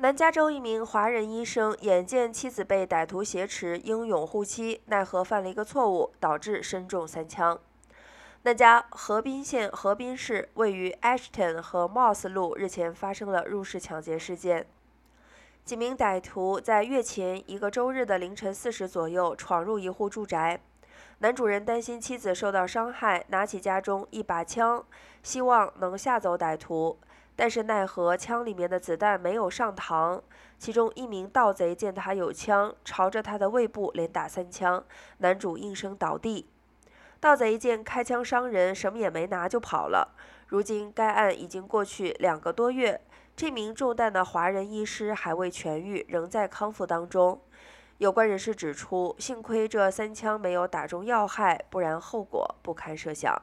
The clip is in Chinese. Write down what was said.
南加州一名华人医生眼见妻子被歹徒挟持，英勇护妻，奈何犯了一个错误，导致身中三枪。那家河滨县河滨市位于 Ashton 和 Moss 路日前发生了入室抢劫事件，几名歹徒在月前一个周日的凌晨四时左右闯入一户住宅，男主人担心妻子受到伤害，拿起家中一把枪，希望能吓走歹徒。但是奈何枪里面的子弹没有上膛，其中一名盗贼见他有枪，朝着他的胃部连打三枪，男主应声倒地。盗贼见开枪伤人，什么也没拿就跑了。如今该案已经过去两个多月，这名中弹的华人医师还未痊愈，仍在康复当中。有关人士指出，幸亏这三枪没有打中要害，不然后果不堪设想。